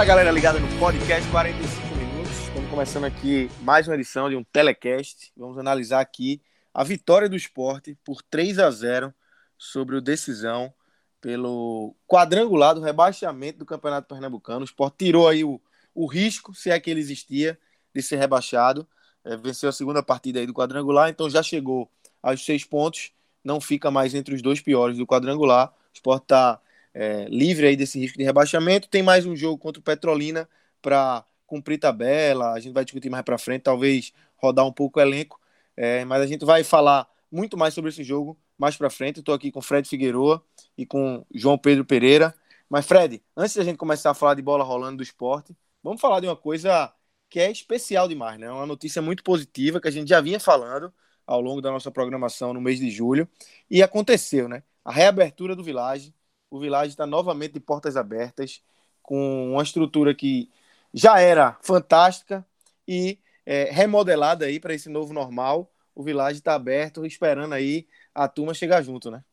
Fala galera ligada no podcast 45 minutos. Estamos começando aqui mais uma edição de um telecast. Vamos analisar aqui a vitória do esporte por 3 a 0 sobre o Decisão pelo quadrangular do rebaixamento do Campeonato Pernambucano. O esporte tirou aí o, o risco, se é que ele existia, de ser rebaixado. É, venceu a segunda partida aí do quadrangular, então já chegou aos seis pontos. Não fica mais entre os dois piores do quadrangular. O esporte está é, livre aí desse risco de rebaixamento. Tem mais um jogo contra o Petrolina para cumprir tabela. A gente vai discutir mais para frente, talvez rodar um pouco o elenco. É, mas a gente vai falar muito mais sobre esse jogo mais para frente. Estou aqui com Fred Figueroa e com João Pedro Pereira. Mas, Fred, antes da gente começar a falar de bola rolando do esporte, vamos falar de uma coisa que é especial demais, né? Uma notícia muito positiva que a gente já vinha falando ao longo da nossa programação no mês de julho e aconteceu, né? A reabertura do Village o Village está novamente de portas abertas, com uma estrutura que já era fantástica e é, remodelada aí para esse novo normal. O Village está aberto, esperando aí a turma chegar junto, né?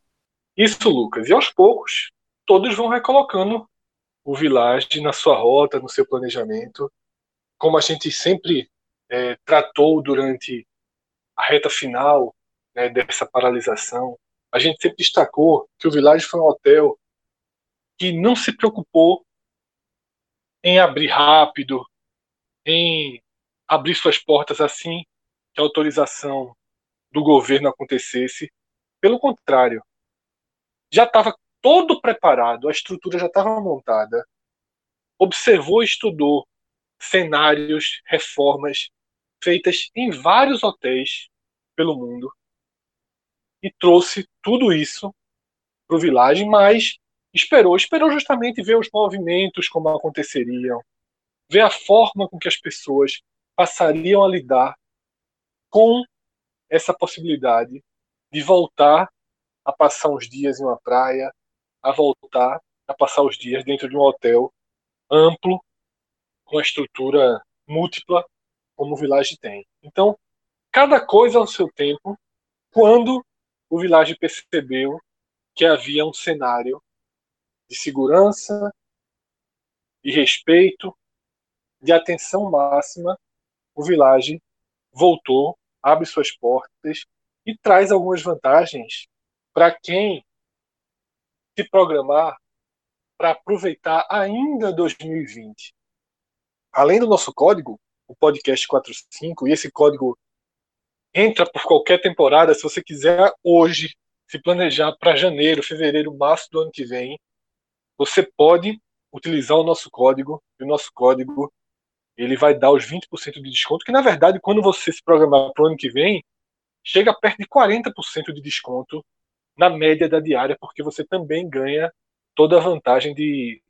Isso, Lucas. E aos poucos, todos vão recolocando o Village na sua rota, no seu planejamento, como a gente sempre é, tratou durante a reta final né, dessa paralisação. A gente sempre destacou que o Village foi um hotel que não se preocupou em abrir rápido, em abrir suas portas assim que a autorização do governo acontecesse. Pelo contrário, já estava todo preparado, a estrutura já estava montada. Observou e estudou cenários, reformas feitas em vários hotéis pelo mundo e trouxe tudo isso para o Village, mas esperou, esperou justamente ver os movimentos como aconteceriam, ver a forma com que as pessoas passariam a lidar com essa possibilidade de voltar a passar uns dias em uma praia, a voltar a passar os dias dentro de um hotel amplo, com a estrutura múltipla, como o Village tem. Então, cada coisa ao seu tempo, quando o Village percebeu que havia um cenário de segurança, de respeito, de atenção máxima, o Village voltou, abre suas portas e traz algumas vantagens para quem se programar para aproveitar ainda 2020. Além do nosso código, o podcast 45, e esse código entra por qualquer temporada, se você quiser hoje se planejar para janeiro, fevereiro, março do ano que vem, você pode utilizar o nosso código, e o nosso código ele vai dar os 20% de desconto, que na verdade, quando você se programar para o ano que vem, chega perto de 40% de desconto na média da diária, porque você também ganha toda a vantagem de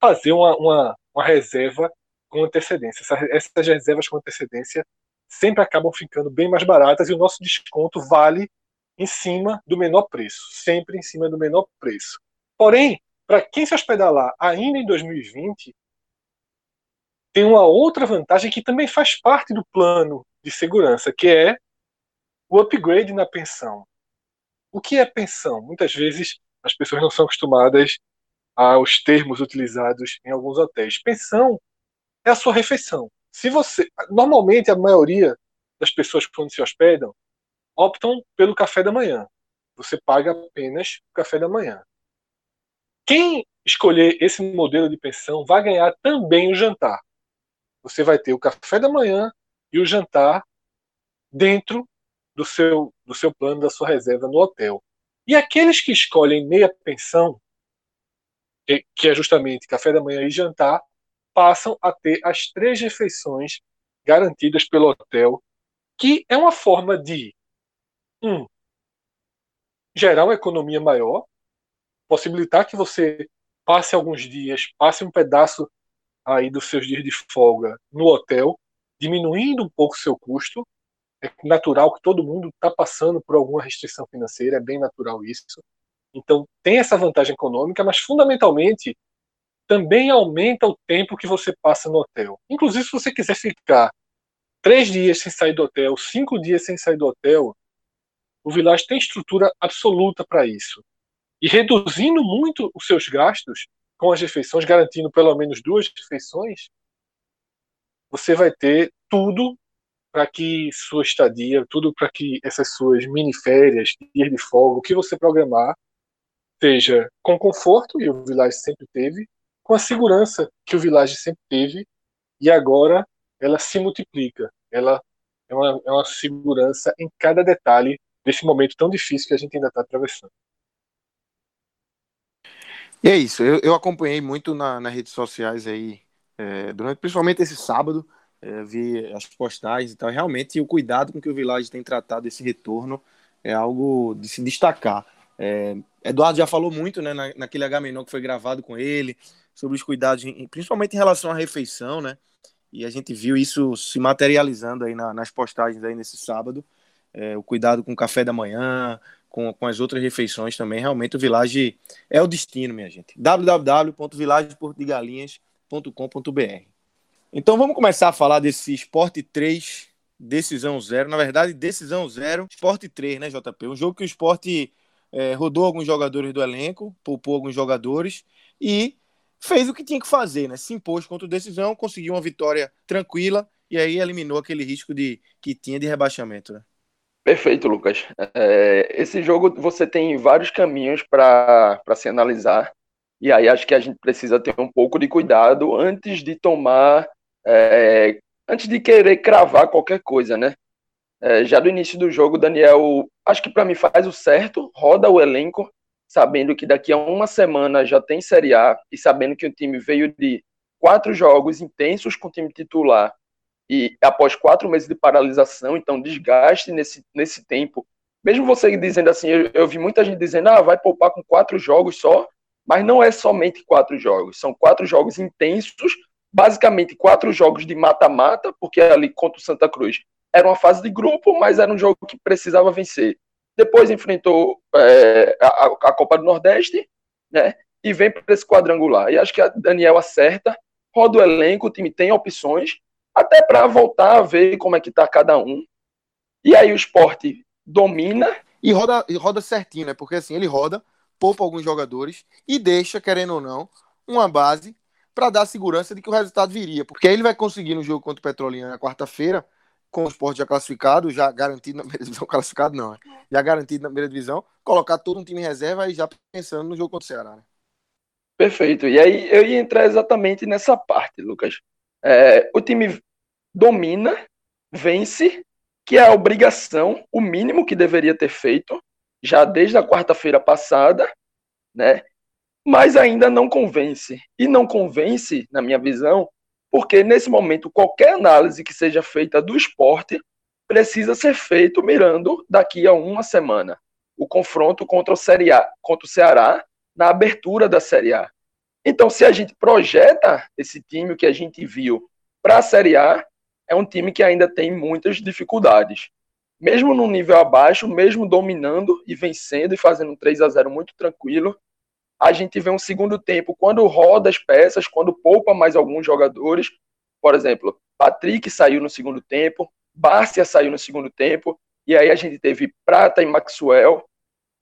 fazer uma, uma, uma reserva com antecedência. essas reservas com antecedência sempre acabam ficando bem mais baratas e o nosso desconto vale em cima do menor preço, sempre em cima do menor preço. Porém, para quem se hospedar lá ainda em 2020, tem uma outra vantagem que também faz parte do plano de segurança, que é o upgrade na pensão. O que é pensão? Muitas vezes as pessoas não são acostumadas aos termos utilizados em alguns hotéis. Pensão é a sua refeição. Se você, normalmente a maioria das pessoas quando se hospedam optam pelo café da manhã. Você paga apenas o café da manhã. Quem escolher esse modelo de pensão vai ganhar também o jantar. Você vai ter o café da manhã e o jantar dentro do seu, do seu plano, da sua reserva no hotel. E aqueles que escolhem meia pensão, que é justamente café da manhã e jantar, passam a ter as três refeições garantidas pelo hotel, que é uma forma de um gerar uma economia maior, possibilitar que você passe alguns dias, passe um pedaço aí dos seus dias de folga no hotel, diminuindo um pouco o seu custo. É natural que todo mundo está passando por alguma restrição financeira, é bem natural isso. Então tem essa vantagem econômica, mas fundamentalmente também aumenta o tempo que você passa no hotel. Inclusive, se você quiser ficar três dias sem sair do hotel, cinco dias sem sair do hotel, o Village tem estrutura absoluta para isso. E reduzindo muito os seus gastos com as refeições, garantindo pelo menos duas refeições, você vai ter tudo para que sua estadia, tudo para que essas suas mini férias, dias de folga, o que você programar, seja com conforto, e o Village sempre teve, com a segurança que o Village sempre teve, e agora ela se multiplica. Ela é uma, é uma segurança em cada detalhe desse momento tão difícil que a gente ainda está atravessando. E é isso, eu, eu acompanhei muito na, nas redes sociais aí, é, durante principalmente esse sábado, é, vi as postagens e tal. Realmente, o cuidado com que o Village tem tratado esse retorno é algo de se destacar. É, Eduardo já falou muito né, na, naquele H-Menor que foi gravado com ele, sobre os cuidados, principalmente em relação à refeição, né? E a gente viu isso se materializando aí na, nas postagens aí nesse sábado. É, o cuidado com o café da manhã, com, com as outras refeições também. Realmente o Village é o destino, minha gente. www.villageportugalinhas.com.br Então vamos começar a falar desse Esporte 3, decisão zero. Na verdade, decisão zero, Esporte 3, né, JP? Um jogo que o Esporte é, rodou alguns jogadores do elenco, poupou alguns jogadores e fez o que tinha que fazer, né? Se impôs contra o decisão, conseguiu uma vitória tranquila e aí eliminou aquele risco de que tinha de rebaixamento, né? Perfeito, Lucas. É, esse jogo você tem vários caminhos para se analisar e aí acho que a gente precisa ter um pouco de cuidado antes de tomar, é, antes de querer cravar qualquer coisa, né? É, já do início do jogo, Daniel, acho que para mim faz o certo, roda o elenco, sabendo que daqui a uma semana já tem Série A e sabendo que o time veio de quatro jogos intensos com o time titular e após quatro meses de paralisação, então desgaste nesse, nesse tempo. Mesmo você dizendo assim, eu, eu vi muita gente dizendo, ah, vai poupar com quatro jogos só, mas não é somente quatro jogos, são quatro jogos intensos, basicamente quatro jogos de mata-mata, porque ali contra o Santa Cruz era uma fase de grupo, mas era um jogo que precisava vencer. Depois enfrentou é, a, a, Copa do Nordeste, né? E vem para esse quadrangular. E acho que a Daniel acerta, roda o elenco, o time tem opções, até para voltar a ver como é que tá cada um. E aí o esporte domina. E roda, e roda certinho, né? Porque assim, ele roda, poupa alguns jogadores e deixa, querendo ou não, uma base para dar segurança de que o resultado viria. Porque aí ele vai conseguir no jogo contra o Petrolina na quarta-feira com o esporte já classificado, já garantido na primeira divisão, classificado não, né? já garantido na primeira divisão, colocar todo um time em reserva e já pensando no jogo contra o Ceará. Né? Perfeito. E aí eu ia entrar exatamente nessa parte, Lucas. É, o time domina, vence, que é a obrigação, o mínimo que deveria ter feito, já desde a quarta-feira passada, né? Mas ainda não convence. E não convence, na minha visão, porque nesse momento qualquer análise que seja feita do esporte precisa ser feito mirando daqui a uma semana o confronto contra o, Série a, contra o Ceará na abertura da Série A. Então, se a gente projeta esse time que a gente viu para a Série A, é um time que ainda tem muitas dificuldades. Mesmo no nível abaixo, mesmo dominando e vencendo e fazendo um 3 a 0 muito tranquilo, a gente vê um segundo tempo, quando roda as peças, quando poupa mais alguns jogadores, por exemplo, Patrick saiu no segundo tempo, Bárcia saiu no segundo tempo, e aí a gente teve Prata e Maxwell,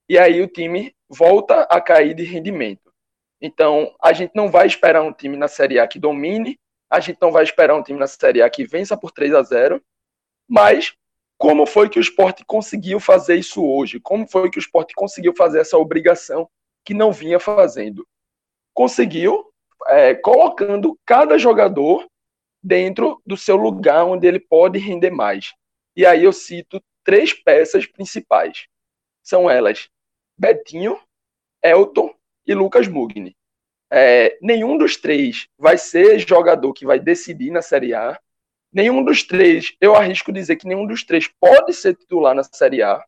e aí o time volta a cair de rendimento. Então, a gente não vai esperar um time na Série A que domine, a gente não vai esperar um time na Série A que vença por 3 a 0 mas como foi que o esporte conseguiu fazer isso hoje? Como foi que o esporte conseguiu fazer essa obrigação que não vinha fazendo. Conseguiu é, colocando cada jogador dentro do seu lugar onde ele pode render mais. E aí eu cito três peças principais. São elas Betinho, Elton e Lucas Mugni. É, nenhum dos três vai ser jogador que vai decidir na Série A. Nenhum dos três, eu arrisco dizer que nenhum dos três pode ser titular na Série A.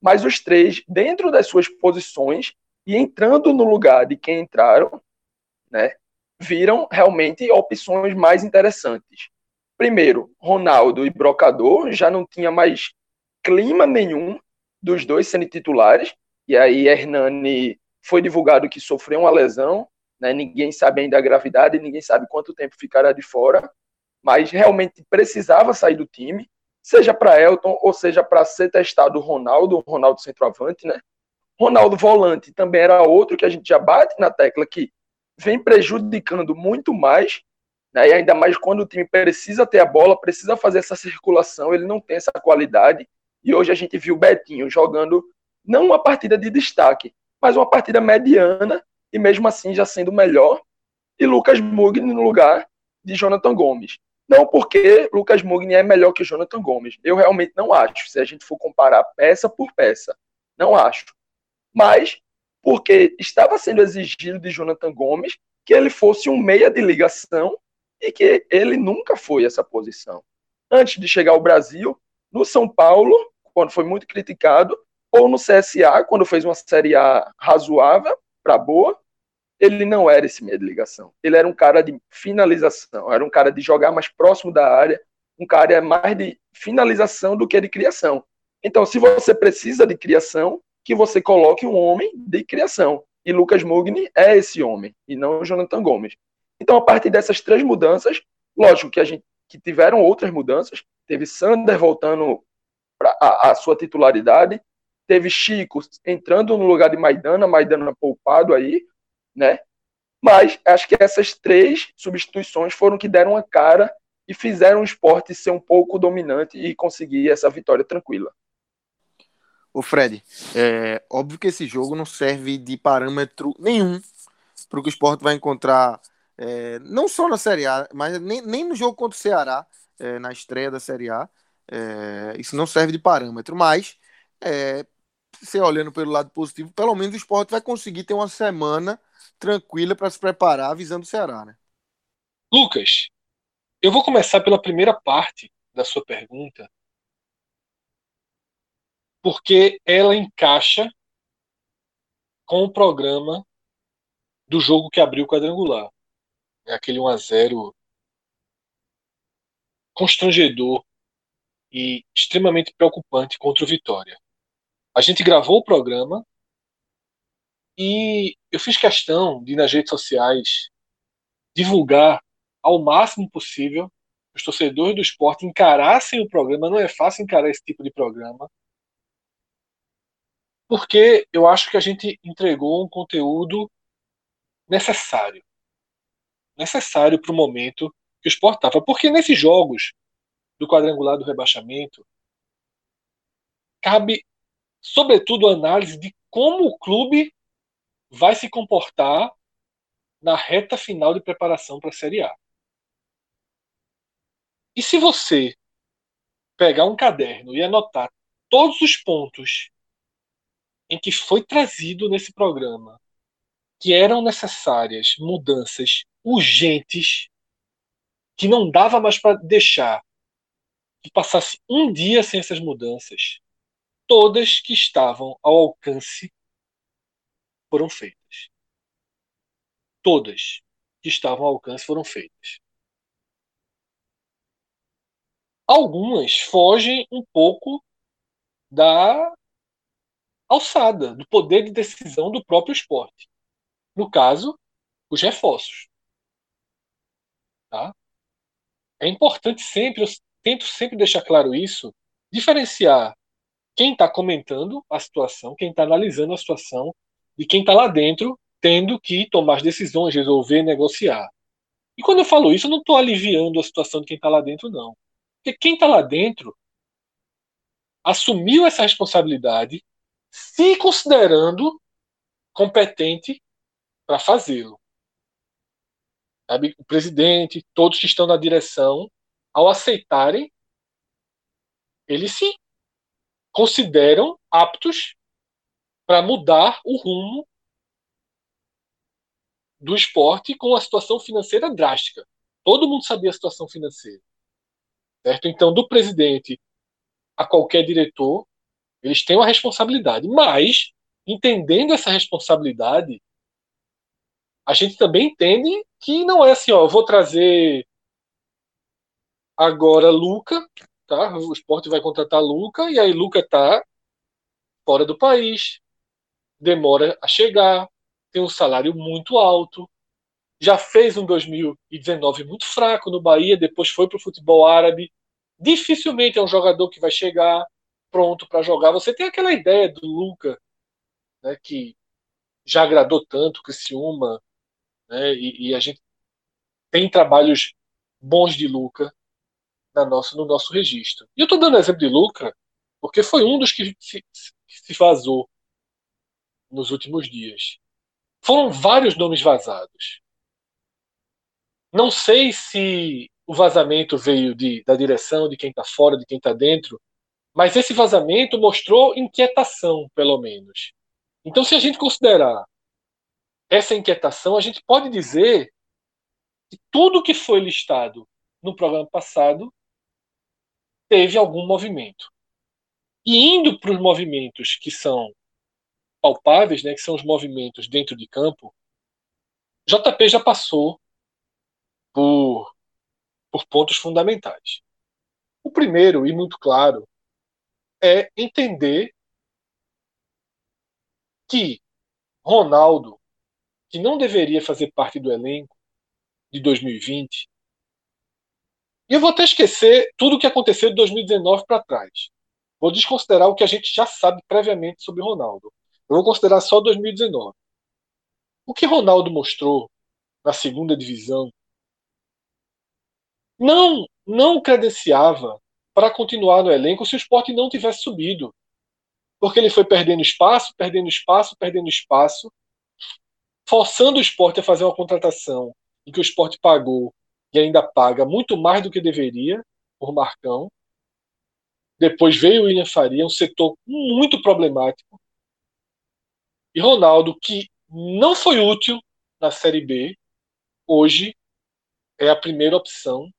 Mas os três, dentro das suas posições e entrando no lugar de quem entraram, né, viram realmente opções mais interessantes. Primeiro, Ronaldo e Brocador já não tinha mais clima nenhum dos dois sendo titulares, e aí Hernani foi divulgado que sofreu uma lesão, né? ninguém sabe ainda a gravidade, ninguém sabe quanto tempo ficará de fora, mas realmente precisava sair do time, seja para Elton ou seja para ser testado o Ronaldo, o Ronaldo centroavante, né? Ronaldo volante também era outro que a gente já bate na tecla que vem prejudicando muito mais, né? e ainda mais quando o time precisa ter a bola, precisa fazer essa circulação, ele não tem essa qualidade. E hoje a gente viu o Betinho jogando não uma partida de destaque, mas uma partida mediana e mesmo assim já sendo melhor. E Lucas Mugni no lugar de Jonathan Gomes. Não porque Lucas Mugni é melhor que Jonathan Gomes. Eu realmente não acho, se a gente for comparar peça por peça. Não acho. Mas porque estava sendo exigido de Jonathan Gomes que ele fosse um meia de ligação e que ele nunca foi essa posição. Antes de chegar ao Brasil, no São Paulo, quando foi muito criticado, ou no CSA, quando fez uma Série A razoável para boa, ele não era esse meio de ligação. Ele era um cara de finalização, era um cara de jogar mais próximo da área, um cara mais de finalização do que de criação. Então, se você precisa de criação, que você coloque um homem de criação. E Lucas Mugni é esse homem, e não o Jonathan Gomes. Então, a partir dessas três mudanças, lógico que a gente que tiveram outras mudanças, teve Sander voltando para a, a, sua titularidade, teve Chico entrando no lugar de Maidana, Maidana poupado aí, né? Mas acho que essas três substituições foram que deram a cara e fizeram o esporte ser um pouco dominante e conseguir essa vitória tranquila. O Fred, é óbvio que esse jogo não serve de parâmetro nenhum para o que o esporte vai encontrar, é, não só na Série A, mas nem, nem no jogo contra o Ceará, é, na estreia da Série A. É, isso não serve de parâmetro, mas é, você olhando pelo lado positivo, pelo menos o esporte vai conseguir ter uma semana tranquila para se preparar visando o Ceará, né? Lucas, eu vou começar pela primeira parte da sua pergunta, porque ela encaixa com o programa do jogo que abriu o quadrangular. É aquele 1 a 0 constrangedor e extremamente preocupante contra o Vitória. A gente gravou o programa e eu fiz questão de, nas redes sociais, divulgar ao máximo possível os torcedores do esporte encarassem o programa. Não é fácil encarar esse tipo de programa. Porque eu acho que a gente entregou um conteúdo necessário. Necessário para o momento que o esporte estava. Porque nesses jogos do quadrangular do rebaixamento, cabe sobretudo, a análise de como o clube vai se comportar na reta final de preparação para a Série A. E se você pegar um caderno e anotar todos os pontos em que foi trazido nesse programa que eram necessárias mudanças urgentes, que não dava mais para deixar que passasse um dia sem essas mudanças, todas que estavam ao alcance foram feitas. Todas que estavam ao alcance foram feitas. Algumas fogem um pouco da alçada, do poder de decisão do próprio esporte. No caso, os reforços. Tá? É importante sempre, eu tento sempre deixar claro isso, diferenciar quem está comentando a situação, quem está analisando a situação, e quem está lá dentro tendo que tomar as decisões, resolver, negociar. E quando eu falo isso, eu não estou aliviando a situação de quem está lá dentro, não. Porque quem está lá dentro assumiu essa responsabilidade, se considerando competente para fazê-lo. O presidente, todos que estão na direção, ao aceitarem, eles sim consideram aptos para mudar o rumo do esporte com a situação financeira drástica. Todo mundo sabia a situação financeira. Certo? Então, do presidente a qualquer diretor, eles têm uma responsabilidade. Mas, entendendo essa responsabilidade, a gente também entende que não é assim, ó, vou trazer agora Luca, tá? O esporte vai contratar Luca, e aí Luca tá fora do país, demora a chegar, tem um salário muito alto, já fez um 2019 muito fraco no Bahia, depois foi para o futebol árabe. Dificilmente é um jogador que vai chegar pronto para jogar. Você tem aquela ideia do Luca, né, que já agradou tanto o Criciúma, né, e, e, a gente tem trabalhos bons de Luca na nossa, no nosso registro. E eu estou dando exemplo de Luca porque foi um dos que se, se vazou nos últimos dias. Foram vários nomes vazados. Não sei se o vazamento veio de, da direção, de quem está fora, de quem está dentro, mas esse vazamento mostrou inquietação, pelo menos. Então, se a gente considerar essa inquietação, a gente pode dizer que tudo que foi listado no programa passado teve algum movimento. E indo para os movimentos que são palpáveis, né, que são os movimentos dentro de campo, JP já passou por, por pontos fundamentais. O primeiro, e muito claro, é entender que Ronaldo, que não deveria fazer parte do elenco de 2020, e eu vou até esquecer tudo o que aconteceu de 2019 para trás. Vou desconsiderar o que a gente já sabe previamente sobre Ronaldo. Eu vou considerar só 2019. O que Ronaldo mostrou na segunda divisão não não credenciava para continuar no elenco se o esporte não tivesse subido. Porque ele foi perdendo espaço, perdendo espaço, perdendo espaço, forçando o esporte a fazer uma contratação em que o esporte pagou e ainda paga muito mais do que deveria por Marcão. Depois veio o William Faria, um setor muito problemático, e Ronaldo, que não foi útil na Série B, hoje é a primeira opção,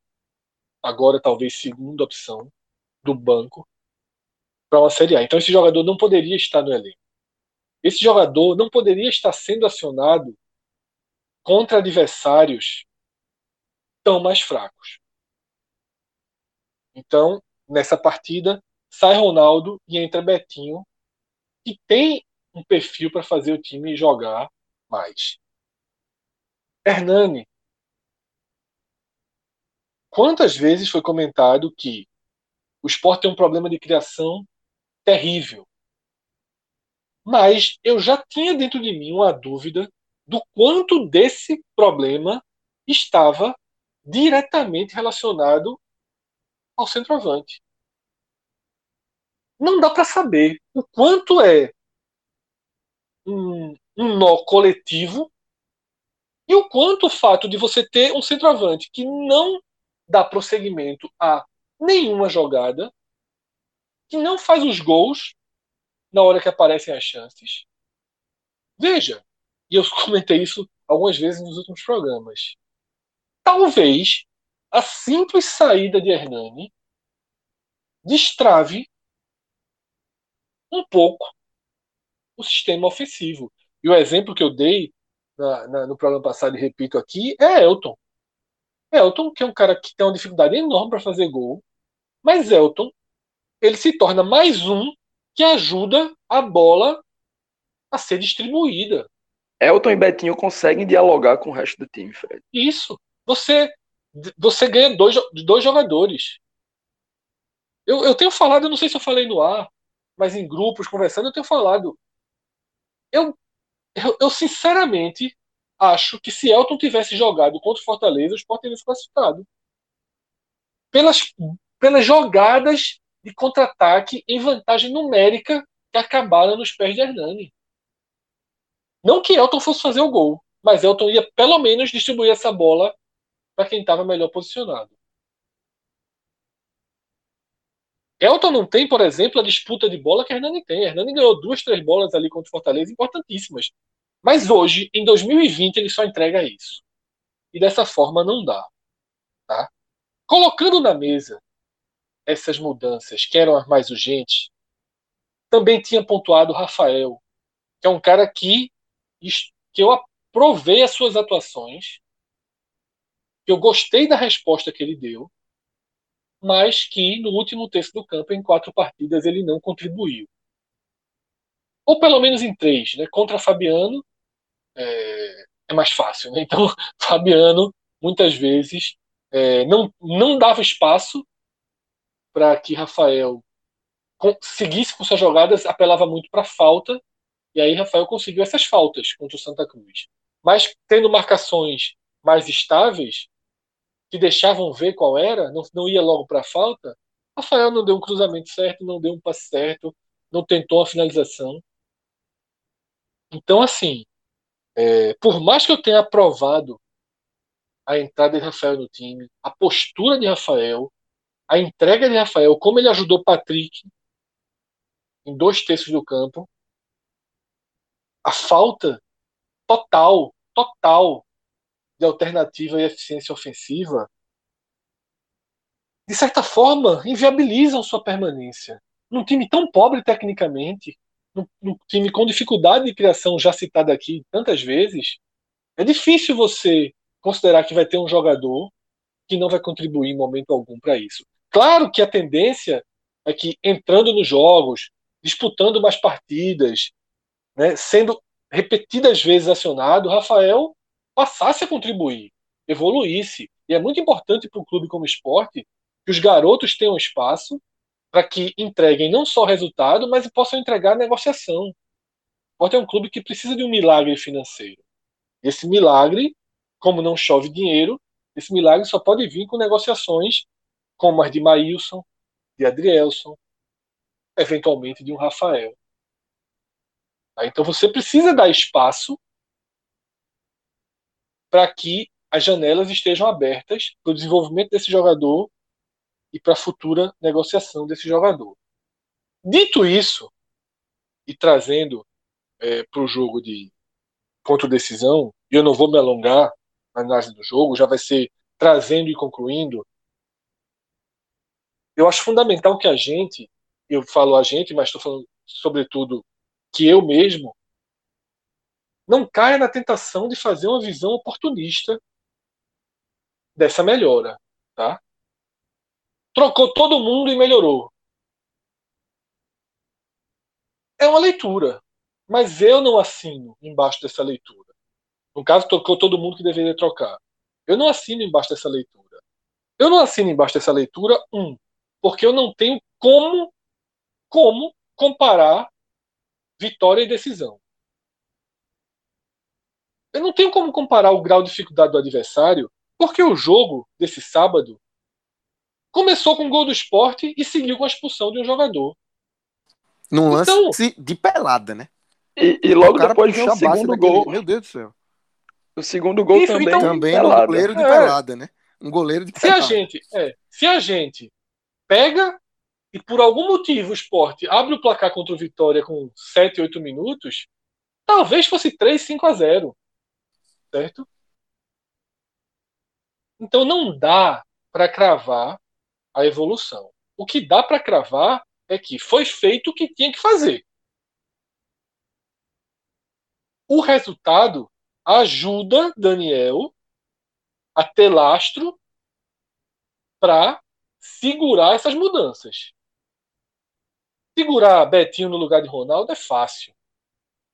agora talvez segunda opção, do banco para uma Série A. Então esse jogador não poderia estar no elenco. Esse jogador não poderia estar sendo acionado contra adversários tão mais fracos. Então, nessa partida, sai Ronaldo e entra Betinho, que tem um perfil para fazer o time jogar mais. Hernani. Quantas vezes foi comentado que o esporte tem um problema de criação terrível? Mas eu já tinha dentro de mim uma dúvida do quanto desse problema estava diretamente relacionado ao centroavante. Não dá para saber o quanto é um, um nó coletivo e o quanto o fato de você ter um centroavante que não dá prosseguimento a nenhuma jogada, que não faz os gols na hora que aparecem as chances. Veja, e eu comentei isso algumas vezes nos últimos programas. Talvez a simples saída de Hernani destrave um pouco o sistema ofensivo. E o exemplo que eu dei na, na, no programa passado e repito aqui é Elton. Elton, que é um cara que tem uma dificuldade enorme para fazer gol, mas Elton ele se torna mais um que ajuda a bola a ser distribuída. Elton e Betinho conseguem dialogar com o resto do time, Fred. Isso. Você, você ganha dois, dois jogadores. Eu, eu tenho falado, eu não sei se eu falei no ar, mas em grupos, conversando, eu tenho falado eu, eu, eu, sinceramente acho que se Elton tivesse jogado contra o Fortaleza, o Sport teria se classificado. Pelas, pelas jogadas de contra-ataque em vantagem numérica que acabaram nos pés de Hernani. Não que Elton fosse fazer o gol, mas Elton ia pelo menos distribuir essa bola para quem estava melhor posicionado. Elton não tem, por exemplo, a disputa de bola que Hernani tem. Hernani ganhou duas, três bolas ali contra o Fortaleza importantíssimas. Mas hoje, em 2020, ele só entrega isso. E dessa forma não dá. Tá? Colocando na mesa essas mudanças que eram as mais urgentes, também tinha pontuado Rafael, que é um cara que, que eu aprovei as suas atuações, que eu gostei da resposta que ele deu, mas que no último terço do campo, em quatro partidas, ele não contribuiu. Ou pelo menos em três. Né? Contra Fabiano é, é mais fácil. Né? Então, Fabiano, muitas vezes, é, não, não dava espaço para que Rafael seguisse com suas jogadas, apelava muito para falta, e aí Rafael conseguiu essas faltas contra o Santa Cruz. Mas tendo marcações mais estáveis, que deixavam ver qual era, não, não ia logo para a falta, Rafael não deu um cruzamento certo, não deu um passe certo, não tentou a finalização. Então, assim, é, por mais que eu tenha aprovado a entrada de Rafael no time, a postura de Rafael, a entrega de Rafael, como ele ajudou Patrick em dois terços do campo, a falta total, total de alternativa e eficiência ofensiva, de certa forma, inviabilizam sua permanência. Num time tão pobre tecnicamente, num, time com dificuldade de criação já citado aqui tantas vezes, é difícil você considerar que vai ter um jogador que não vai contribuir em momento algum para isso. Claro que a tendência é que entrando nos jogos, disputando mais partidas, né, sendo repetidas vezes acionado, Rafael passasse a contribuir, evoluísse. E é muito importante para o clube como esporte que os garotos tenham espaço para que entreguem não só resultado, mas possam entregar negociação. O esporte é um clube que precisa de um milagre financeiro. Esse milagre, como não chove dinheiro, esse milagre só pode vir com negociações como as de Maílson, de Adrielson, eventualmente de um Rafael. Tá? Então você precisa dar espaço para que as janelas estejam abertas para o desenvolvimento desse jogador e para a futura negociação desse jogador. Dito isso, e trazendo é, para o jogo de contra-decisão, e eu não vou me alongar na análise do jogo, já vai ser trazendo e concluindo. Eu acho fundamental que a gente, eu falo a gente, mas estou falando sobretudo que eu mesmo não caia na tentação de fazer uma visão oportunista dessa melhora, tá? Trocou todo mundo e melhorou. É uma leitura, mas eu não assino embaixo dessa leitura. No caso, trocou todo mundo que deveria trocar. Eu não assino embaixo dessa leitura. Eu não assino embaixo dessa leitura, um, porque eu não tenho como, como comparar vitória e decisão. Eu não tenho como comparar o grau de dificuldade do adversário, porque o jogo desse sábado começou com o gol do esporte e seguiu com a expulsão de um jogador. Num lance então, de pelada, né? E, e logo depois vem o segundo gol. Meu Deus do céu. O segundo gol Isso, também. Então, também no goleiro de é. pelada, né? Um goleiro de pelada. Se a gente, é, se a gente pega e por algum motivo o esporte abre o placar contra o Vitória com 7, 8 minutos, talvez fosse 3, 5 a 0. Certo? Então não dá para cravar a evolução. O que dá para cravar é que foi feito o que tinha que fazer. O resultado ajuda Daniel a ter lastro para segurar essas mudanças. Segurar Betinho no lugar de Ronaldo é fácil.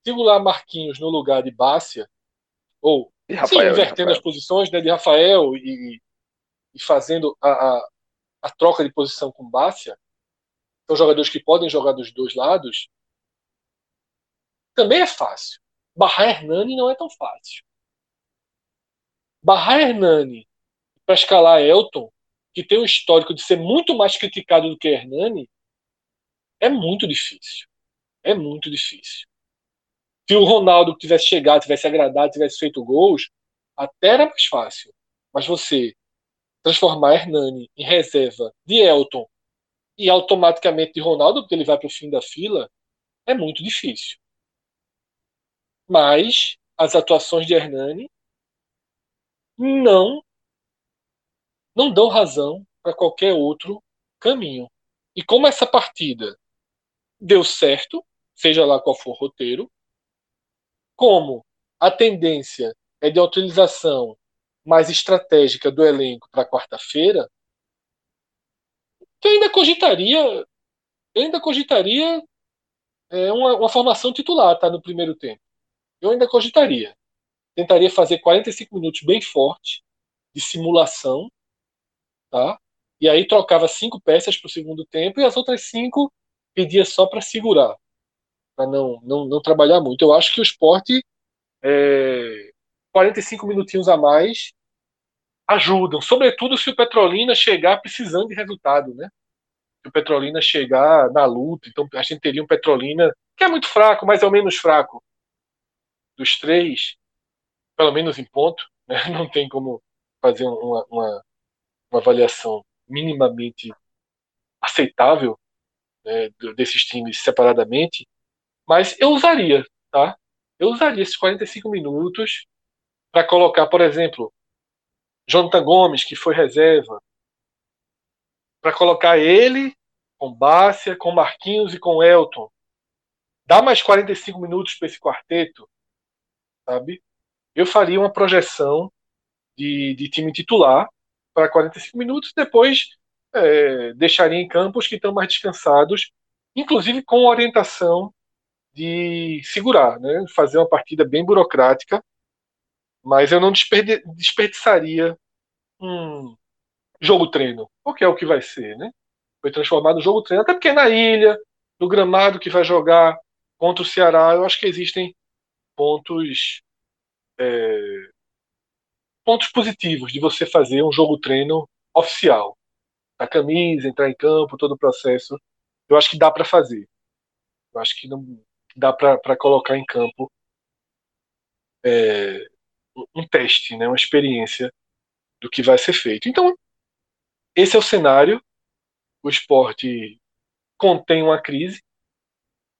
Segurar Marquinhos no lugar de Bácia, ou Rafael, sim, invertendo as posições né, de Rafael e, e fazendo a, a, a, troca de posição com Bácia, são jogadores que podem jogar dos dois lados, também é fácil. Barrar Hernani não é tão fácil. Barrar Hernani para escalar Elton, que tem um histórico de ser muito mais criticado do que Hernani, é muito difícil. É muito difícil. Se o Ronaldo tivesse chegado, tivesse agradado, tivesse feito gols, até era mais fácil. Mas você transformar Hernani em reserva de Elton e automaticamente de Ronaldo, porque ele vai para o fim da fila, é muito difícil. Mas as atuações de Hernani não não dão razão para qualquer outro caminho. E como essa partida deu certo, seja lá qual for o roteiro, como a tendência é de utilização mais estratégica do elenco para quarta-feira, eu ainda cogitaria, eu ainda cogitaria é, uma, uma, formação titular, tá, no primeiro tempo. Eu ainda cogitaria. Tentaria fazer 45 minutos bem forte, de simulação, tá? E aí trocava cinco peças para o segundo tempo e as outras cinco pedia só para segurar, para não, não, não trabalhar muito. Eu acho que o esporte, é, 45 minutinhos a mais, ajudam, sobretudo se o Petrolina chegar precisando de resultado, né? Se o Petrolina chegar na luta, então a gente teria um Petrolina que é muito fraco, mais ou menos fraco dos três, pelo menos em ponto, né? não tem como fazer uma, uma, uma avaliação minimamente aceitável né, desses times separadamente, mas eu usaria, tá? Eu usaria esses 45 minutos para colocar, por exemplo, Jonathan Gomes, que foi reserva, para colocar ele com Bárcia, com Marquinhos e com Elton. Dá mais 45 minutos para esse quarteto, sabe? Eu faria uma projeção de, de time titular para 45 minutos, depois é, deixaria em campo os que estão mais descansados, inclusive com orientação de segurar, né? fazer uma partida bem burocrática mas eu não desperdi desperdiçaria um jogo-treino, porque é o que vai ser, né? Foi transformado em jogo-treino, até porque na ilha, no gramado que vai jogar contra o Ceará, eu acho que existem pontos é, pontos positivos de você fazer um jogo-treino oficial. A camisa, entrar em campo, todo o processo. Eu acho que dá para fazer. Eu acho que não dá para colocar em campo é, um teste, né, uma experiência do que vai ser feito. Então, esse é o cenário. O esporte contém uma crise,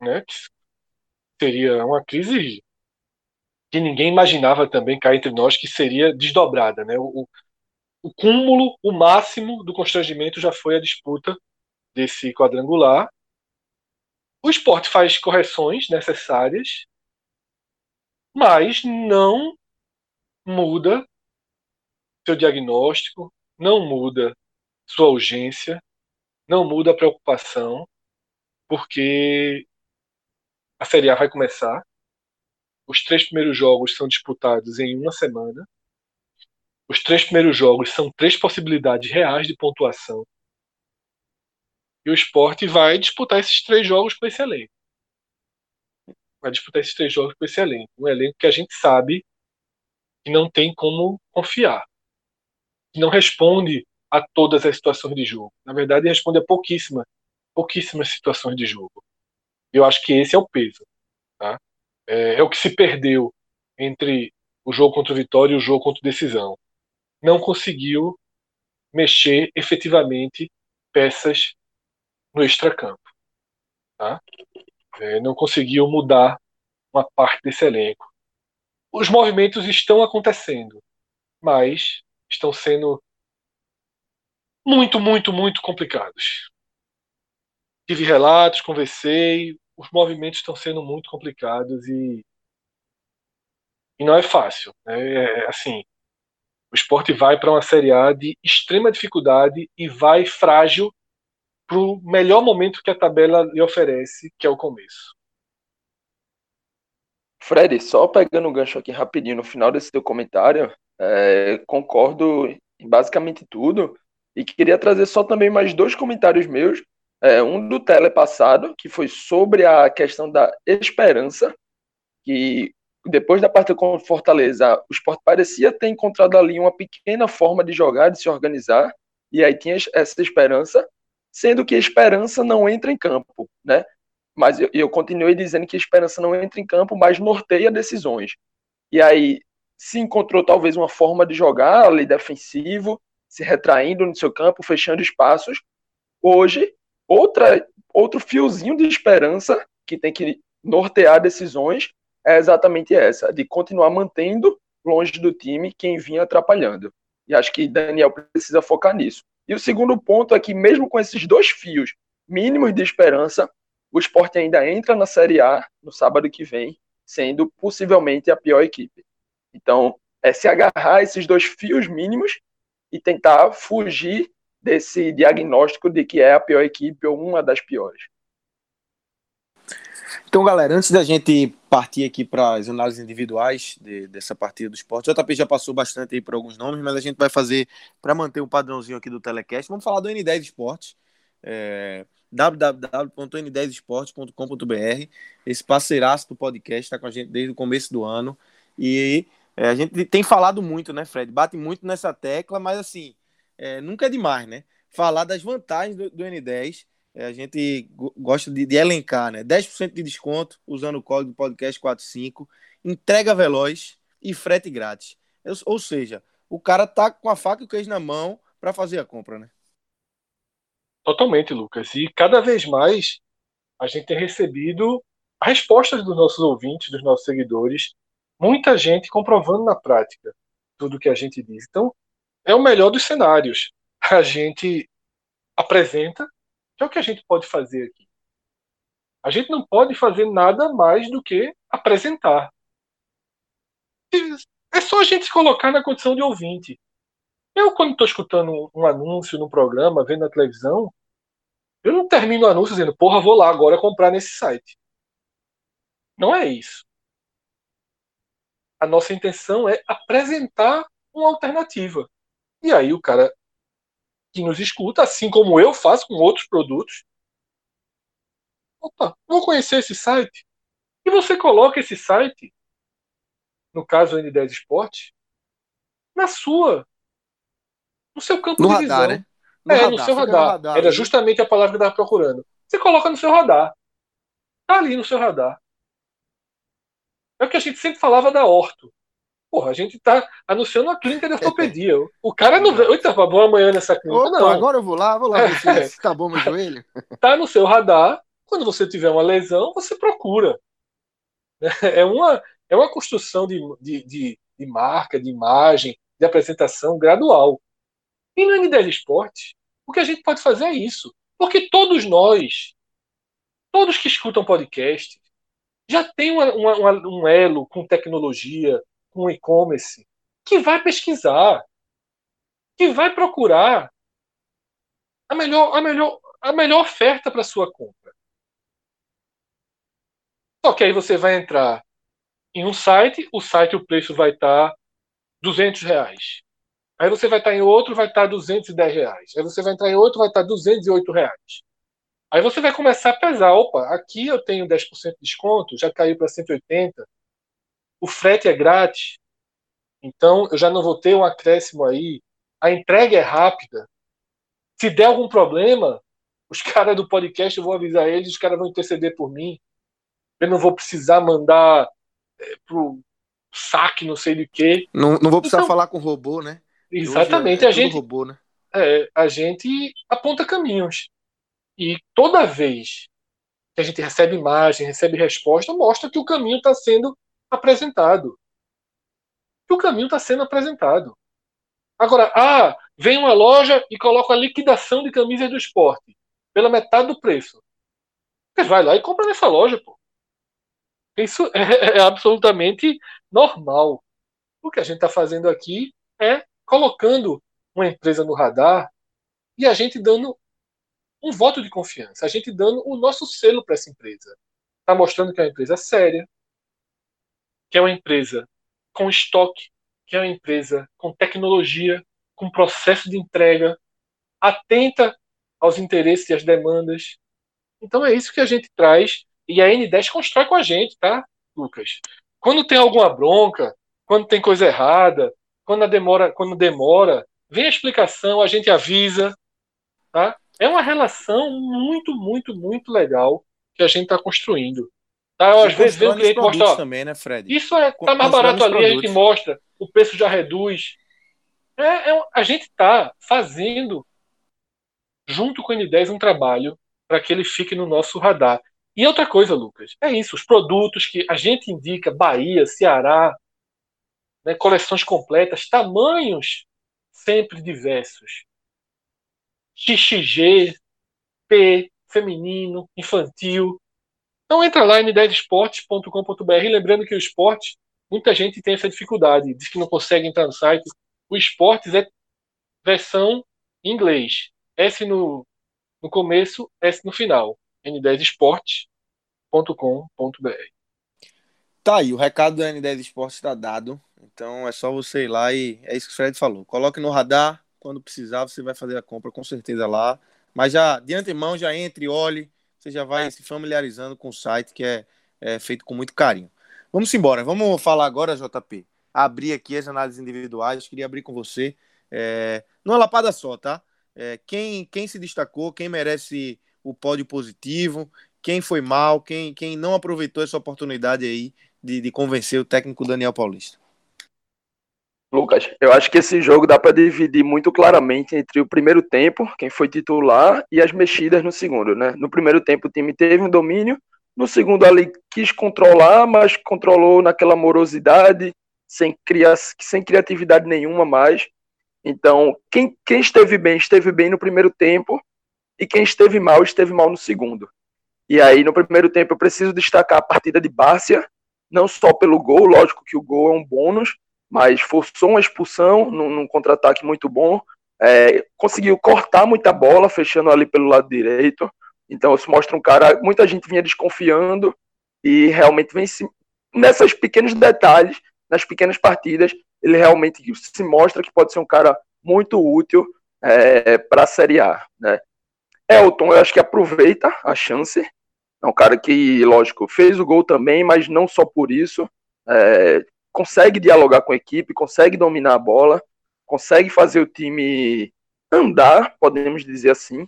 né, que seria uma crise que ninguém imaginava também cá entre nós que seria desdobrada. Né? O, o cúmulo, o máximo do constrangimento já foi a disputa desse quadrangular. O esporte faz correções necessárias, mas não muda seu diagnóstico, não muda sua urgência, não muda a preocupação, porque a Série A vai começar. Os três primeiros jogos são disputados em uma semana. Os três primeiros jogos são três possibilidades reais de pontuação. E o esporte vai disputar esses três jogos com esse elenco. Vai disputar esses três jogos com esse elenco. Um elenco que a gente sabe que não tem como confiar, que não responde a todas as situações de jogo. Na verdade, responde a pouquíssimas, pouquíssimas situações de jogo. Eu acho que esse é o peso. Tá? É, é o que se perdeu entre o jogo contra o Vitória e o jogo contra o Decisão. Não conseguiu mexer efetivamente peças no extracampo. Tá? É, não conseguiu mudar uma parte desse elenco os movimentos estão acontecendo, mas estão sendo muito, muito, muito complicados. Tive relatos, conversei, os movimentos estão sendo muito complicados e, e não é fácil. Né? É, é assim, o esporte vai para uma Série A de extrema dificuldade e vai frágil para o melhor momento que a tabela lhe oferece, que é o começo. Fred, só pegando o gancho aqui rapidinho no final desse teu comentário, é, concordo em basicamente tudo e queria trazer só também mais dois comentários meus. É, um do tele passado, que foi sobre a questão da esperança, que depois da partida com Fortaleza, o Sport parecia ter encontrado ali uma pequena forma de jogar, de se organizar, e aí tinha essa esperança, sendo que a esperança não entra em campo, né? mas eu, eu continuei dizendo que a esperança não entra em campo, mas norteia decisões. E aí se encontrou talvez uma forma de jogar ali defensivo, se retraindo no seu campo, fechando espaços. Hoje outra, outro fiozinho de esperança que tem que nortear decisões é exatamente essa, de continuar mantendo longe do time quem vinha atrapalhando. E acho que Daniel precisa focar nisso. E o segundo ponto é que, mesmo com esses dois fios mínimos de esperança, o esporte ainda entra na Série A no sábado que vem, sendo possivelmente a pior equipe. Então, é se agarrar a esses dois fios mínimos e tentar fugir desse diagnóstico de que é a pior equipe ou uma das piores. Então, galera, antes da gente partir aqui para as análises individuais de, dessa partida do esporte, o JP já passou bastante aí por alguns nomes, mas a gente vai fazer para manter um padrãozinho aqui do Telecast. Vamos falar do N10 Esportes. É, www.n10esportes.com.br. Esse parceiraço do podcast está com a gente desde o começo do ano. E é, a gente tem falado muito, né, Fred? Bate muito nessa tecla, mas assim, é, nunca é demais, né? Falar das vantagens do, do N10. É, a gente gosta de, de, elencar, né? 10% de desconto usando o código podcast 45, entrega veloz e frete grátis. Ou seja, o cara tá com a faca e o queijo na mão para fazer a compra, né? Totalmente, Lucas. E cada vez mais a gente tem recebido respostas dos nossos ouvintes, dos nossos seguidores, muita gente comprovando na prática tudo que a gente diz. Então, é o melhor dos cenários. A gente apresenta, é o que a gente pode fazer aqui. A gente não pode fazer nada mais do que apresentar. É só a gente se colocar na condição de ouvinte. Eu, quando estou escutando um anúncio no programa, vendo na televisão, eu não termino o anúncio dizendo, porra, vou lá agora comprar nesse site. Não é isso. A nossa intenção é apresentar uma alternativa. E aí o cara que nos escuta, assim como eu faço com outros produtos, opa, vou conhecer esse site. E você coloca esse site, no caso o N10 Esporte, na sua, no seu campo no de radar, visão. Né? No é, radar, no seu radar. No radar. Era justamente a palavra que eu estava procurando. Você coloca no seu radar. Tá ali no seu radar. É o que a gente sempre falava da Orto. Porra, a gente tá anunciando a clínica de ortopedia. O cara não. Eita, vou amanhã nessa clínica. Opa, não. agora eu vou lá, vou lá ver se tá bom meu joelho. Tá no seu radar. Quando você tiver uma lesão, você procura. É uma, é uma construção de, de, de, de marca, de imagem, de apresentação gradual. E no N10 Esporte, o que a gente pode fazer é isso. Porque todos nós, todos que escutam podcast, já tem uma, uma, um elo com tecnologia, com e-commerce, que vai pesquisar, que vai procurar a melhor, a melhor, a melhor oferta para sua compra. Só que aí você vai entrar em um site, o site o preço vai estar 200 reais. Aí você vai estar em outro, vai estar 210 reais. Aí você vai entrar em outro, vai estar 208 reais. Aí você vai começar a pesar. Opa, aqui eu tenho 10% de desconto, já caiu para 180. O frete é grátis. Então eu já não vou ter um acréscimo aí. A entrega é rápida. Se der algum problema, os caras do podcast eu vou avisar eles, os caras vão interceder por mim. Eu não vou precisar mandar é, pro saque, não sei de quê. Não, não vou precisar então, falar com o robô, né? Exatamente, é, é a gente robô, né? é, a gente aponta caminhos. E toda vez que a gente recebe imagem, recebe resposta, mostra que o caminho está sendo apresentado. Que o caminho está sendo apresentado. Agora, ah, vem uma loja e coloca a liquidação de camisas do esporte pela metade do preço. Você vai lá e compra nessa loja, pô. Isso é, é absolutamente normal. O que a gente está fazendo aqui é colocando uma empresa no radar e a gente dando um voto de confiança, a gente dando o nosso selo para essa empresa. Está mostrando que é uma empresa séria, que é uma empresa com estoque, que é uma empresa com tecnologia, com processo de entrega, atenta aos interesses e às demandas. Então é isso que a gente traz e a N10 constrói com a gente, tá, Lucas? Quando tem alguma bronca, quando tem coisa errada, quando demora, quando demora, vem a explicação, a gente avisa, tá? É uma relação muito, muito, muito legal que a gente está construindo. Tá? Às vezes vem o cliente mostra, também, né, Fred? Isso é tá mais barato ali, produtos. a gente mostra, o preço já reduz. É, é a gente está fazendo junto com o N10 um trabalho para que ele fique no nosso radar. E outra coisa, Lucas, é isso, os produtos que a gente indica, Bahia, Ceará, né, coleções completas, tamanhos sempre diversos. XXG, P, feminino, infantil. Então entra lá em 10esportes.com.br, lembrando que o esporte, muita gente tem essa dificuldade, diz que não consegue entrar no site. O esportes é versão em inglês. S no, no começo, S no final. n10esportes.com.br. Tá aí, o recado do N10 Esportes está dado. Então é só você ir lá e é isso que o Fred falou. Coloque no radar, quando precisar você vai fazer a compra com certeza lá. Mas já de antemão já entre, olhe, você já vai se familiarizando com o site que é, é feito com muito carinho. Vamos embora, vamos falar agora, JP. Abrir aqui as análises individuais, queria abrir com você. É, numa lapada só, tá? É, quem, quem se destacou, quem merece o pódio positivo, quem foi mal, quem, quem não aproveitou essa oportunidade aí de, de convencer o técnico Daniel Paulista. Lucas, eu acho que esse jogo dá para dividir muito claramente entre o primeiro tempo, quem foi titular, e as mexidas no segundo, né? No primeiro tempo o time teve um domínio, no segundo ali quis controlar, mas controlou naquela morosidade, sem, criar, sem criatividade nenhuma mais. Então, quem, quem esteve bem, esteve bem no primeiro tempo, e quem esteve mal, esteve mal no segundo. E aí, no primeiro tempo, eu preciso destacar a partida de Bárcia, não só pelo gol, lógico que o gol é um bônus, mas forçou uma expulsão num, num contra-ataque muito bom, é, conseguiu cortar muita bola, fechando ali pelo lado direito. Então isso mostra um cara, muita gente vinha desconfiando e realmente vem se, nessas pequenos detalhes, nas pequenas partidas, ele realmente se mostra que pode ser um cara muito útil é, para a Série A. Né? Elton, eu acho que aproveita a chance. É um cara que, lógico, fez o gol também, mas não só por isso. É, consegue dialogar com a equipe, consegue dominar a bola, consegue fazer o time andar, podemos dizer assim.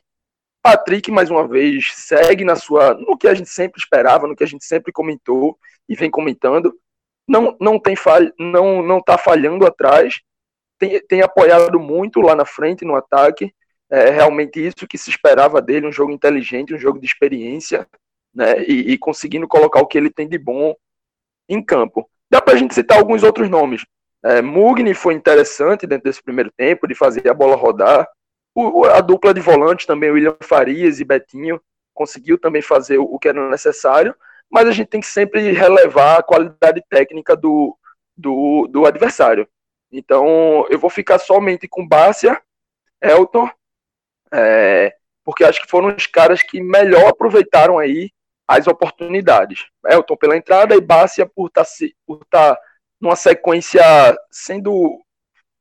Patrick, mais uma vez, segue na sua, no que a gente sempre esperava, no que a gente sempre comentou e vem comentando. Não, não tem falha, não, não tá falhando atrás, tem, tem apoiado muito lá na frente no ataque. É realmente isso que se esperava dele, um jogo inteligente, um jogo de experiência, né? E, e conseguindo colocar o que ele tem de bom em campo. Dá para a gente citar alguns outros nomes. É, Mugni foi interessante dentro desse primeiro tempo, de fazer a bola rodar. O, a dupla de volantes também, William Farias e Betinho, conseguiu também fazer o, o que era necessário, mas a gente tem que sempre relevar a qualidade técnica do, do, do adversário. Então, eu vou ficar somente com Bárcia, Elton, é, porque acho que foram os caras que melhor aproveitaram aí as oportunidades. Elton pela entrada e Bárcia por estar tá, por tá numa sequência sendo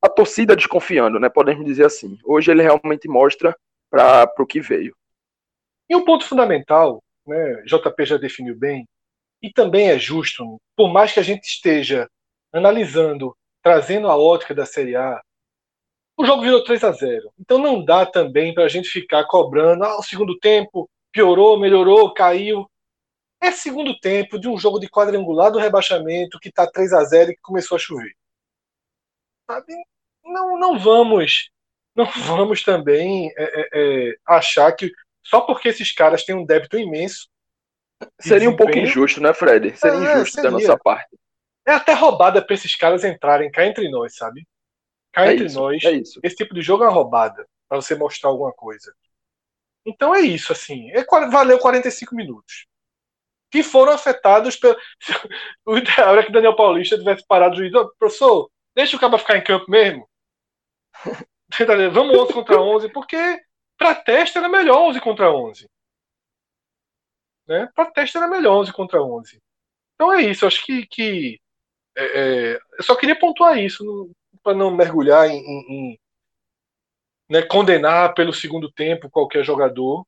a torcida desconfiando, né? Podemos dizer assim. Hoje ele realmente mostra para o que veio. E um ponto fundamental, né? JP já definiu bem, e também é justo, por mais que a gente esteja analisando, trazendo a ótica da Série A, o jogo virou 3 a 0 Então não dá também para a gente ficar cobrando, ah, o segundo tempo piorou, melhorou, caiu. É segundo tempo de um jogo de quadrangular do rebaixamento que está 3 a 0 e que começou a chover. Sabe? Não, não vamos não vamos também é, é, é, achar que só porque esses caras têm um débito imenso. Seria um pouco injusto, né, Fred? Seria é, injusto seria. da nossa parte. É até roubada para esses caras entrarem cá entre nós, sabe? Cá é entre isso, nós. É esse tipo de jogo é uma roubada para você mostrar alguma coisa. Então é isso, assim. É, valeu 45 minutos que foram afetados pelo. o ideal era que Daniel Paulista tivesse parado o juiz. Oh, professor, deixa o cara ficar em campo mesmo. Vamos 11 contra 11, porque para teste era melhor 11 contra 11. Né? Para teste era melhor 11 contra 11. Então é isso, acho que. que é, é, eu só queria pontuar isso, para não mergulhar em, em, em né, condenar pelo segundo tempo qualquer jogador.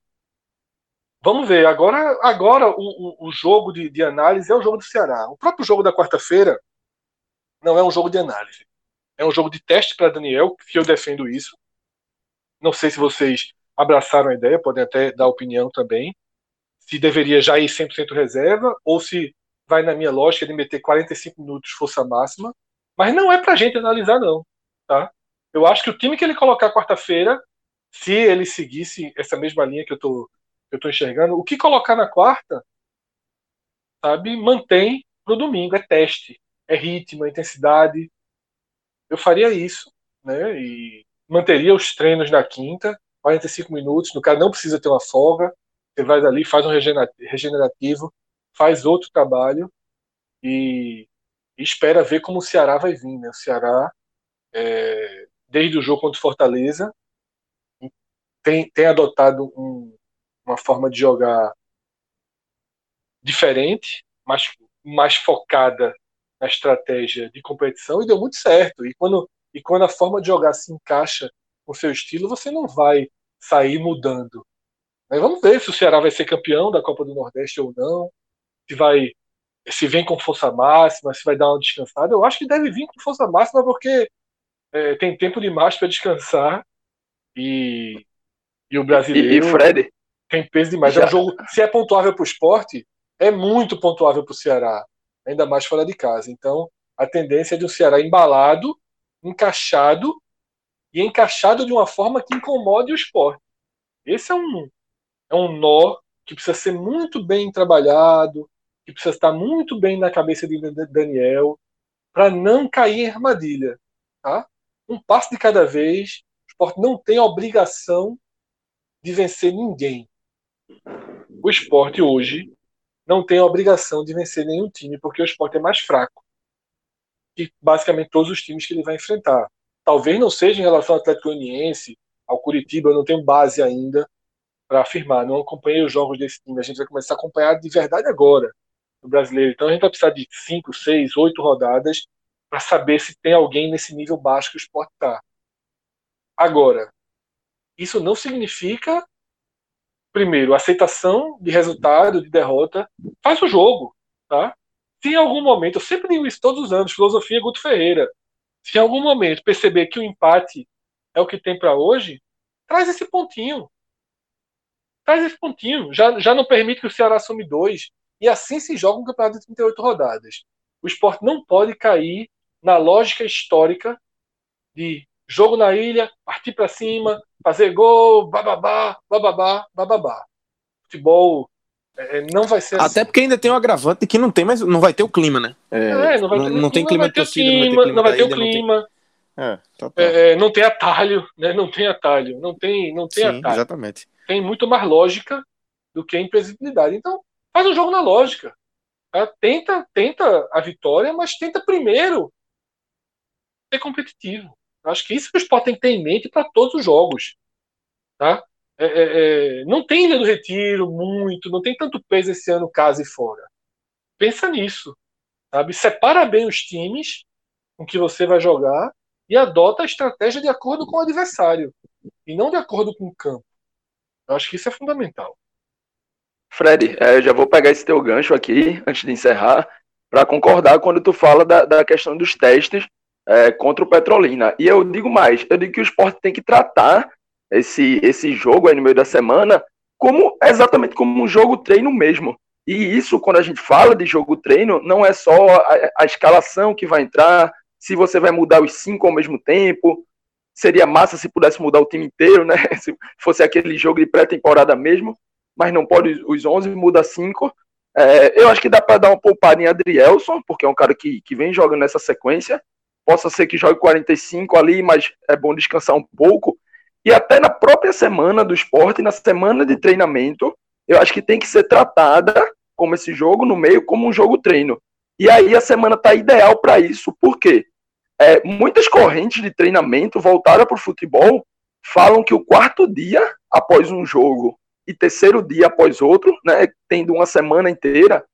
Vamos ver, agora, agora o, o, o jogo de, de, análise é o jogo do Ceará. O próprio jogo da quarta-feira não é um jogo de análise. É um jogo de teste para Daniel, que eu defendo isso. Não sei se vocês abraçaram a ideia, podem até dar opinião também. Se deveria já ir 100% reserva, ou se vai na minha lógica de meter 45 minutos força máxima. Mas não é para gente analisar, não. Tá? Eu acho que o time que ele colocar quarta-feira, se ele seguisse essa mesma linha que eu estou eu estou enxergando, o que colocar na quarta, sabe, mantém para o domingo. É teste, é ritmo, é intensidade. Eu faria isso, né? E manteria os treinos na quinta, 45 minutos. O cara não precisa ter uma folga. Você vai dali, faz um regenerativo, faz outro trabalho e, e espera ver como o Ceará vai vir. Né? O Ceará, é, desde o jogo contra o Fortaleza, tem, tem adotado um, uma forma de jogar diferente, mais, mais focada na estratégia de competição e deu muito certo. E quando, e quando a forma de jogar se encaixa com o seu estilo, você não vai sair mudando. Mas vamos ver se o Ceará vai ser campeão da Copa do Nordeste ou não, se vai se vem com força máxima, se vai dar uma descansada. Eu acho que deve vir com força máxima porque é, tem tempo demais para descansar e, e o brasileiro e, e Fred tem peso demais. Já. É um jogo, se é pontuável para o esporte, é muito pontuável para o Ceará, ainda mais fora de casa. Então, a tendência é de um Ceará embalado, encaixado e encaixado de uma forma que incomode o esporte. Esse é um, é um nó que precisa ser muito bem trabalhado, que precisa estar muito bem na cabeça de Daniel para não cair em armadilha. Tá? Um passo de cada vez. O esporte não tem obrigação de vencer ninguém. O esporte hoje não tem a obrigação de vencer nenhum time, porque o esporte é mais fraco que basicamente todos os times que ele vai enfrentar. Talvez não seja em relação ao Atlético Goianiense, ao Curitiba, eu não tenho base ainda para afirmar. Não acompanhei os jogos desse time. A gente vai começar a acompanhar de verdade agora no brasileiro. Então a gente vai precisar de 5, 6, 8 rodadas para saber se tem alguém nesse nível baixo que o esporte está. Agora, isso não significa primeiro, aceitação de resultado, de derrota, faz o jogo, tá? Se em algum momento, eu sempre digo isso todos os anos, filosofia Guto Ferreira, se em algum momento perceber que o empate é o que tem para hoje, traz esse pontinho. Traz esse pontinho. Já, já não permite que o Ceará assume dois. E assim se joga um campeonato de 38 rodadas. O esporte não pode cair na lógica histórica de jogo na ilha, partir para cima, fazer gol, bababá, bababá, bababá. Futebol é, é, não vai ser Até assim. porque ainda tem o um agravante que não tem, mas não vai ter o clima, né? É, é não, vai ter, não, não tem clima de torcida, não vai ter clima. É, tá, tá. É, não tem atalho, né? Não tem atalho, não tem, não tem Sim, atalho. Exatamente. Tem muito mais lógica do que a imprevisibilidade. Então, faz o jogo na lógica. Tá? Tenta, tenta a vitória, mas tenta primeiro ser competitivo. Acho que isso que o Sport tem que ter em mente para todos os jogos. Tá? É, é, é, não tem Ilha do Retiro muito, não tem tanto peso esse ano casa e fora. Pensa nisso. Sabe? Separa bem os times com que você vai jogar e adota a estratégia de acordo com o adversário e não de acordo com o campo. Eu acho que isso é fundamental. Fred, é, eu já vou pegar esse teu gancho aqui, antes de encerrar, para concordar quando tu fala da, da questão dos testes é, contra o Petrolina. E eu digo mais, eu digo que o esporte tem que tratar esse, esse jogo aí no meio da semana como exatamente como um jogo treino mesmo. E isso, quando a gente fala de jogo treino, não é só a, a escalação que vai entrar, se você vai mudar os cinco ao mesmo tempo. Seria massa se pudesse mudar o time inteiro, né? Se fosse aquele jogo de pré-temporada mesmo, mas não pode os 11, muda cinco. É, eu acho que dá para dar uma poupadinha em Adrielson, porque é um cara que, que vem jogando nessa sequência. Possa ser que jogue 45 ali, mas é bom descansar um pouco. E até na própria semana do esporte, na semana de treinamento, eu acho que tem que ser tratada como esse jogo no meio, como um jogo treino. E aí a semana está ideal para isso, porque é, muitas correntes de treinamento voltadas para o futebol falam que o quarto dia após um jogo e terceiro dia após outro, né, tendo uma semana inteira,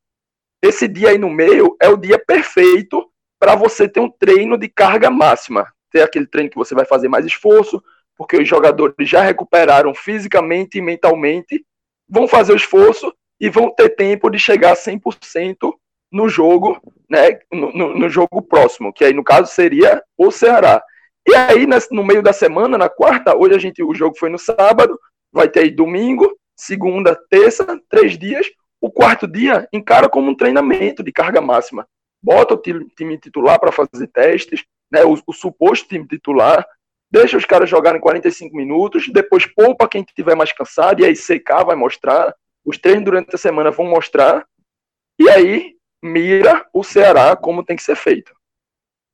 esse dia aí no meio é o dia perfeito para você ter um treino de carga máxima. Ter aquele treino que você vai fazer mais esforço, porque os jogadores já recuperaram fisicamente e mentalmente, vão fazer o esforço e vão ter tempo de chegar a 100% no jogo, né, no, no, jogo próximo, que aí no caso seria o Ceará. E aí no meio da semana, na quarta, hoje a gente o jogo foi no sábado, vai ter aí domingo, segunda, terça, três dias. O quarto dia encara como um treinamento de carga máxima. Bota o time titular para fazer testes, né, o, o suposto time titular, deixa os caras jogarem 45 minutos, depois poupa quem tiver mais cansado, e aí CK vai mostrar, os treinos durante a semana vão mostrar, e aí mira o Ceará como tem que ser feito.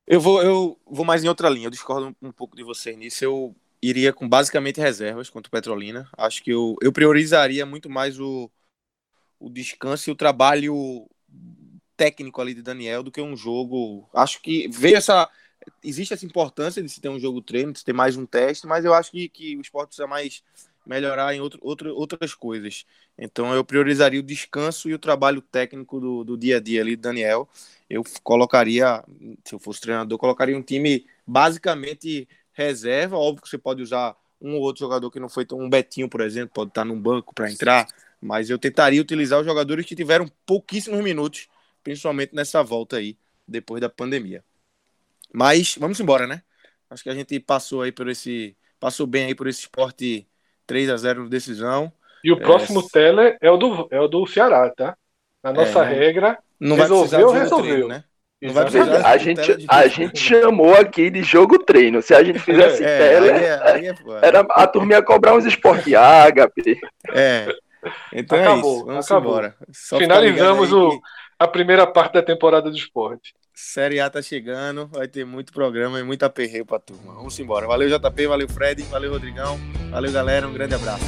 Eu vou, eu vou mais em outra linha, eu discordo um, um pouco de você nisso. Eu iria com basicamente reservas contra o Petrolina. Acho que eu, eu priorizaria muito mais o, o descanso e o trabalho técnico ali de Daniel do que um jogo. Acho que veio essa. Existe essa importância de se ter um jogo treino, de se ter mais um teste, mas eu acho que, que o esporte precisa mais melhorar em outro, outro, outras coisas. Então eu priorizaria o descanso e o trabalho técnico do, do dia a dia ali do Daniel. Eu colocaria, se eu fosse treinador, colocaria um time basicamente reserva. Óbvio que você pode usar um ou outro jogador que não foi tão um Betinho, por exemplo, pode estar num banco para entrar, mas eu tentaria utilizar os jogadores que tiveram pouquíssimos minutos, principalmente nessa volta aí, depois da pandemia. Mas vamos embora, né? Acho que a gente passou aí por esse. Passou bem aí por esse esporte 3 a 0 decisão. E o próximo é... tele é o do, é o do Ceará, tá? Na nossa é, regra, não resolveu, resolveu. Treino, né? Não vai precisar a gente, a gente chamou aqui de jogo treino. Se a gente fizesse é, tele, aí é, aí é, era, a turma ia cobrar uns esporte ágape. É. Então acabou, é isso. Vamos acabou. embora. Só Finalizamos o, que... a primeira parte da temporada do esporte. Série A tá chegando, vai ter muito programa e muito aperreio pra turma. Vamos embora. Valeu, JP, valeu, Fred, valeu, Rodrigão, valeu, galera, um grande abraço.